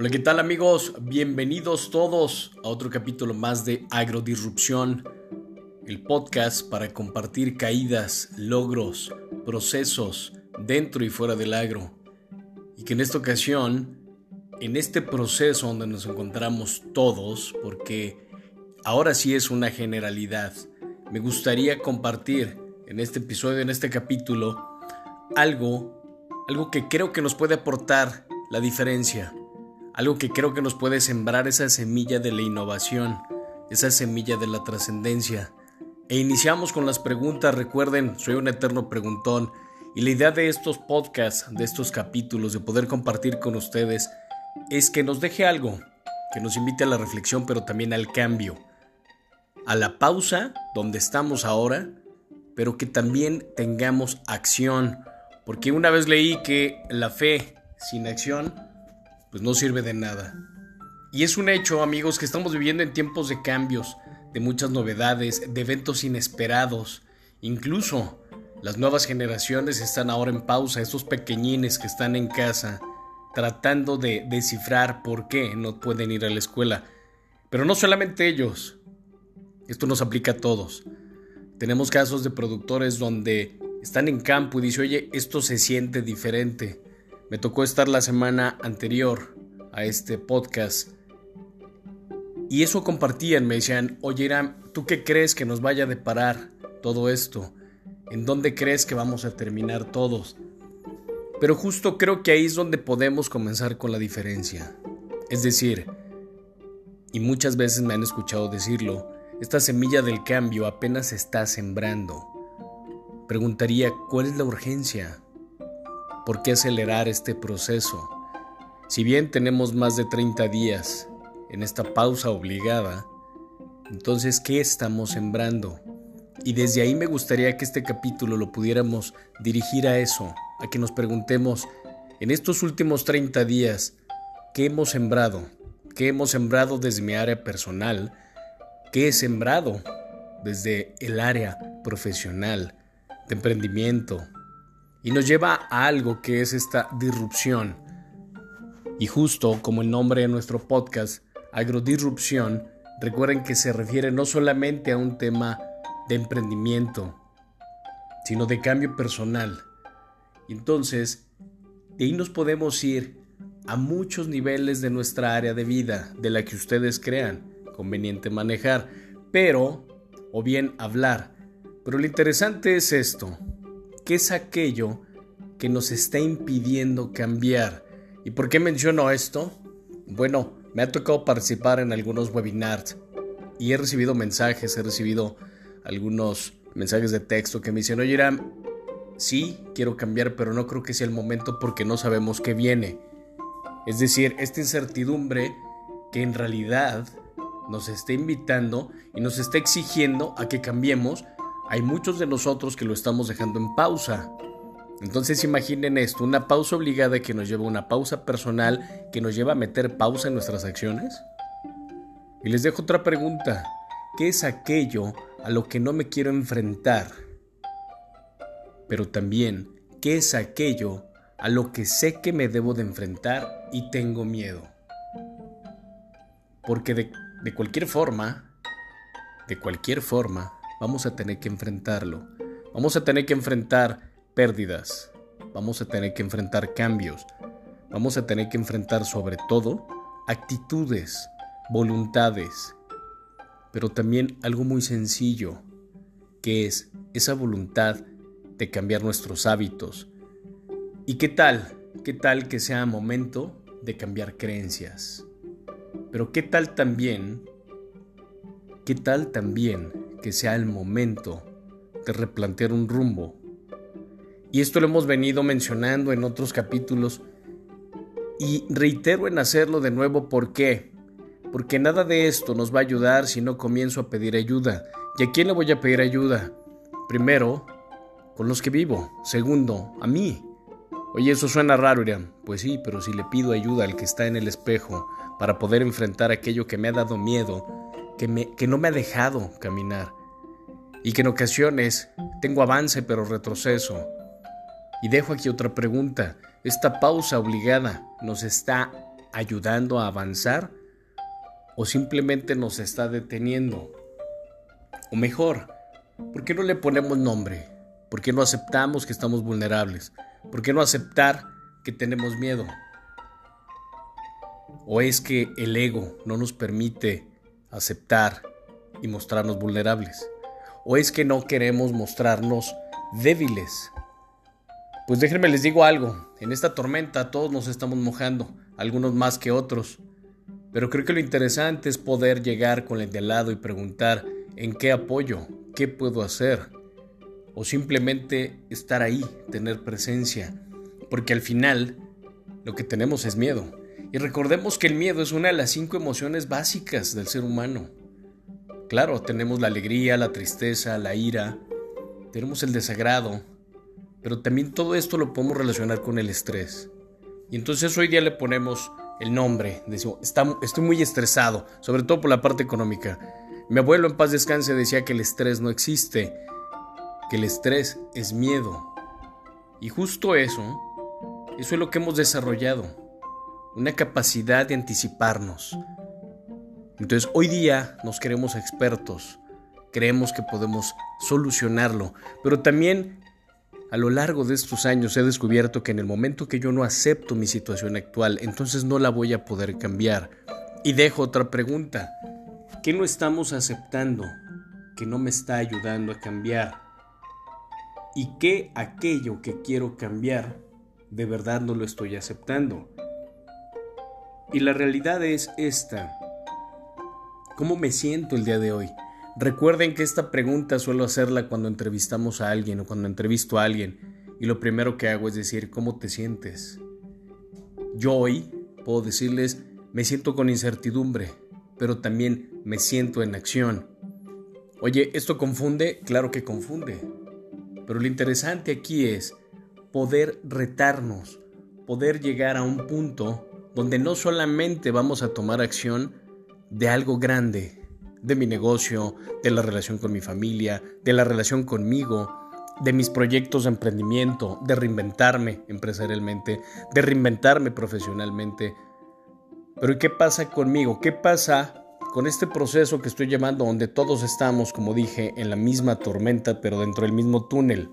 Hola, ¿qué tal amigos? Bienvenidos todos a otro capítulo más de Agrodisrupción, el podcast para compartir caídas, logros, procesos dentro y fuera del agro. Y que en esta ocasión, en este proceso donde nos encontramos todos, porque ahora sí es una generalidad, me gustaría compartir en este episodio, en este capítulo, algo, algo que creo que nos puede aportar la diferencia algo que creo que nos puede sembrar esa semilla de la innovación, esa semilla de la trascendencia. E iniciamos con las preguntas, recuerden, soy un eterno preguntón, y la idea de estos podcasts, de estos capítulos, de poder compartir con ustedes, es que nos deje algo, que nos invite a la reflexión, pero también al cambio, a la pausa donde estamos ahora, pero que también tengamos acción, porque una vez leí que la fe sin acción pues no sirve de nada. Y es un hecho, amigos, que estamos viviendo en tiempos de cambios, de muchas novedades, de eventos inesperados. Incluso las nuevas generaciones están ahora en pausa, estos pequeñines que están en casa, tratando de descifrar por qué no pueden ir a la escuela. Pero no solamente ellos, esto nos aplica a todos. Tenemos casos de productores donde están en campo y dicen, oye, esto se siente diferente. Me tocó estar la semana anterior a este podcast y eso compartían, me decían, oye Irán, ¿tú qué crees que nos vaya a deparar todo esto? ¿En dónde crees que vamos a terminar todos? Pero justo creo que ahí es donde podemos comenzar con la diferencia. Es decir, y muchas veces me han escuchado decirlo, esta semilla del cambio apenas está sembrando. Preguntaría, ¿cuál es la urgencia? ¿Por qué acelerar este proceso? Si bien tenemos más de 30 días en esta pausa obligada, entonces, ¿qué estamos sembrando? Y desde ahí me gustaría que este capítulo lo pudiéramos dirigir a eso, a que nos preguntemos, en estos últimos 30 días, ¿qué hemos sembrado? ¿Qué hemos sembrado desde mi área personal? ¿Qué he sembrado desde el área profesional, de emprendimiento, y nos lleva a algo que es esta disrupción. Y justo como el nombre de nuestro podcast, agrodisrupción, recuerden que se refiere no solamente a un tema de emprendimiento, sino de cambio personal. Entonces, de ahí nos podemos ir a muchos niveles de nuestra área de vida, de la que ustedes crean conveniente manejar, pero, o bien hablar. Pero lo interesante es esto, ¿Qué es aquello que nos está impidiendo cambiar? ¿Y por qué menciono esto? Bueno, me ha tocado participar en algunos webinars y he recibido mensajes, he recibido algunos mensajes de texto que me dicen, oye, Iram, sí, quiero cambiar, pero no creo que sea el momento porque no sabemos qué viene. Es decir, esta incertidumbre que en realidad nos está invitando y nos está exigiendo a que cambiemos hay muchos de nosotros que lo estamos dejando en pausa. Entonces imaginen esto, una pausa obligada que nos lleva a una pausa personal que nos lleva a meter pausa en nuestras acciones. Y les dejo otra pregunta, ¿qué es aquello a lo que no me quiero enfrentar? Pero también, ¿qué es aquello a lo que sé que me debo de enfrentar y tengo miedo? Porque de, de cualquier forma, de cualquier forma, vamos a tener que enfrentarlo. Vamos a tener que enfrentar pérdidas. Vamos a tener que enfrentar cambios. Vamos a tener que enfrentar sobre todo actitudes, voluntades, pero también algo muy sencillo, que es esa voluntad de cambiar nuestros hábitos. ¿Y qué tal? ¿Qué tal que sea momento de cambiar creencias? Pero ¿qué tal también? ¿Qué tal también que sea el momento de replantear un rumbo. Y esto lo hemos venido mencionando en otros capítulos y reitero en hacerlo de nuevo ¿por qué? Porque nada de esto nos va a ayudar si no comienzo a pedir ayuda. ¿Y a quién le voy a pedir ayuda? Primero, con los que vivo. Segundo, a mí. Oye, eso suena raro, Irán. Pues sí, pero si le pido ayuda al que está en el espejo para poder enfrentar aquello que me ha dado miedo, que, no me ha dejado caminar y que en ocasiones tengo avance pero retroceso. Y dejo aquí otra pregunta. Esta pausa obligada nos está ayudando a avanzar o simplemente nos está deteniendo? O mejor, ¿por qué no le ponemos nombre? ¿Por qué no aceptamos que estamos vulnerables? ¿Por qué no aceptar que tenemos miedo? ¿O es que el ego no nos permite aceptar y mostrarnos vulnerables? ¿O es que no queremos mostrarnos débiles? Pues déjenme les digo algo, en esta tormenta todos nos estamos mojando, algunos más que otros, pero creo que lo interesante es poder llegar con el de al lado y preguntar en qué apoyo, qué puedo hacer, o simplemente estar ahí, tener presencia, porque al final lo que tenemos es miedo. Y recordemos que el miedo es una de las cinco emociones básicas del ser humano. Claro, tenemos la alegría, la tristeza, la ira, tenemos el desagrado, pero también todo esto lo podemos relacionar con el estrés. Y entonces hoy día le ponemos el nombre, decimos, estoy muy estresado, sobre todo por la parte económica. Mi abuelo en paz descanse decía que el estrés no existe, que el estrés es miedo. Y justo eso, eso es lo que hemos desarrollado, una capacidad de anticiparnos. Entonces hoy día nos queremos expertos, creemos que podemos solucionarlo, pero también a lo largo de estos años he descubierto que en el momento que yo no acepto mi situación actual, entonces no la voy a poder cambiar. Y dejo otra pregunta. ¿Qué no estamos aceptando que no me está ayudando a cambiar? y qué aquello que quiero cambiar de verdad no lo estoy aceptando. Y la realidad es esta. ¿Cómo me siento el día de hoy? Recuerden que esta pregunta suelo hacerla cuando entrevistamos a alguien o cuando entrevisto a alguien y lo primero que hago es decir, ¿cómo te sientes? Yo hoy puedo decirles, me siento con incertidumbre, pero también me siento en acción. Oye, ¿esto confunde? Claro que confunde. Pero lo interesante aquí es poder retarnos, poder llegar a un punto donde no solamente vamos a tomar acción de algo grande, de mi negocio, de la relación con mi familia, de la relación conmigo, de mis proyectos de emprendimiento, de reinventarme empresarialmente, de reinventarme profesionalmente. Pero ¿y qué pasa conmigo? ¿Qué pasa con este proceso que estoy llamando donde todos estamos, como dije, en la misma tormenta, pero dentro del mismo túnel.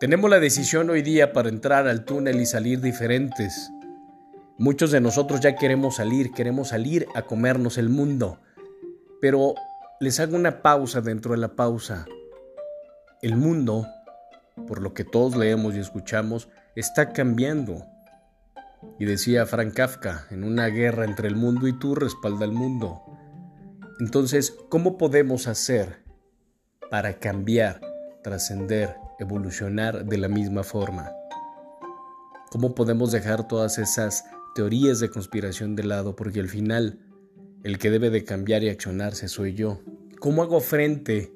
Tenemos la decisión hoy día para entrar al túnel y salir diferentes. Muchos de nosotros ya queremos salir, queremos salir a comernos el mundo. Pero les hago una pausa dentro de la pausa. El mundo, por lo que todos leemos y escuchamos, está cambiando. Y decía Frank Kafka, en una guerra entre el mundo y tú respalda el mundo. Entonces, ¿cómo podemos hacer para cambiar, trascender, evolucionar de la misma forma? ¿Cómo podemos dejar todas esas teorías de conspiración de lado? Porque al final, el que debe de cambiar y accionarse soy yo. ¿Cómo hago frente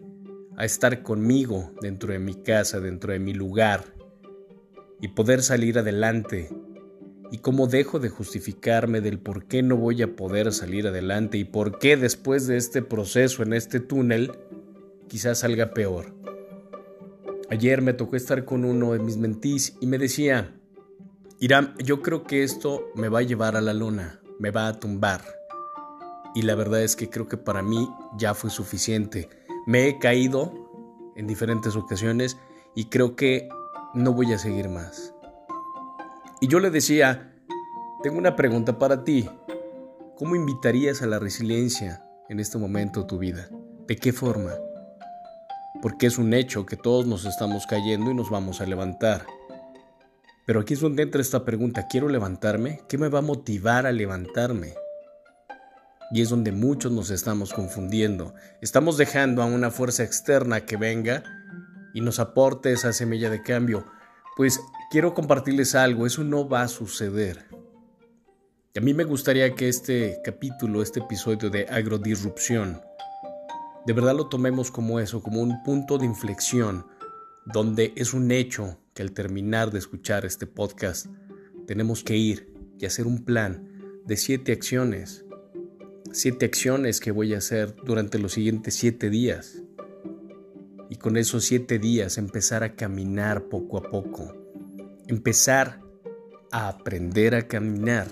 a estar conmigo dentro de mi casa, dentro de mi lugar y poder salir adelante y cómo dejo de justificarme del por qué no voy a poder salir adelante y por qué después de este proceso en este túnel quizás salga peor. Ayer me tocó estar con uno de mis mentís y me decía, Irán, yo creo que esto me va a llevar a la luna, me va a tumbar. Y la verdad es que creo que para mí ya fue suficiente. Me he caído en diferentes ocasiones y creo que no voy a seguir más. Y yo le decía, tengo una pregunta para ti. ¿Cómo invitarías a la resiliencia en este momento de tu vida? ¿De qué forma? Porque es un hecho que todos nos estamos cayendo y nos vamos a levantar. Pero aquí es donde entra esta pregunta, ¿quiero levantarme? ¿Qué me va a motivar a levantarme? Y es donde muchos nos estamos confundiendo. Estamos dejando a una fuerza externa que venga y nos aporte esa semilla de cambio. Pues quiero compartirles algo, eso no va a suceder. Y a mí me gustaría que este capítulo, este episodio de agrodisrupción, de verdad lo tomemos como eso, como un punto de inflexión, donde es un hecho que al terminar de escuchar este podcast, tenemos que ir y hacer un plan de siete acciones. Siete acciones que voy a hacer durante los siguientes siete días. Y con esos siete días empezar a caminar poco a poco empezar a aprender a caminar.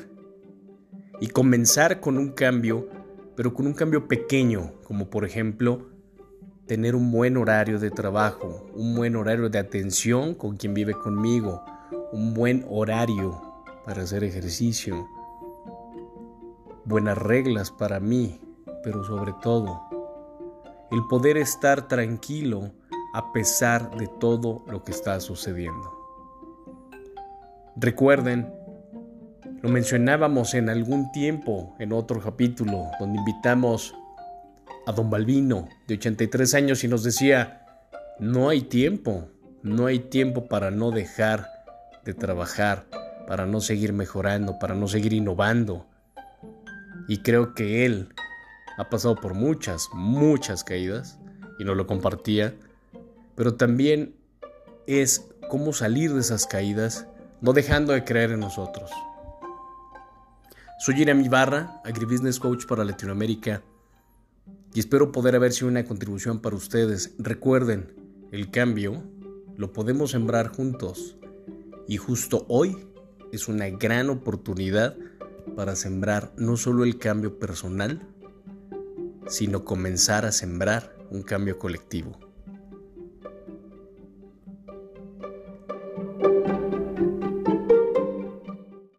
y comenzar con un cambio, pero con un cambio pequeño, como por ejemplo tener un buen horario de trabajo, un buen horario de atención con quien vive conmigo, un buen horario para hacer ejercicio, buenas reglas para mí, pero sobre todo el poder estar tranquilo a pesar de todo lo que está sucediendo. Recuerden, lo mencionábamos en algún tiempo, en otro capítulo, donde invitamos a don Balbino, de 83 años, y nos decía, no hay tiempo, no hay tiempo para no dejar de trabajar, para no seguir mejorando, para no seguir innovando. Y creo que él ha pasado por muchas, muchas caídas, y nos lo compartía, pero también es cómo salir de esas caídas, no dejando de creer en nosotros. Soy Jeremy Barra, Agribusiness Coach para Latinoamérica, y espero poder haber sido una contribución para ustedes. Recuerden, el cambio lo podemos sembrar juntos, y justo hoy es una gran oportunidad para sembrar no solo el cambio personal, sino comenzar a sembrar un cambio colectivo.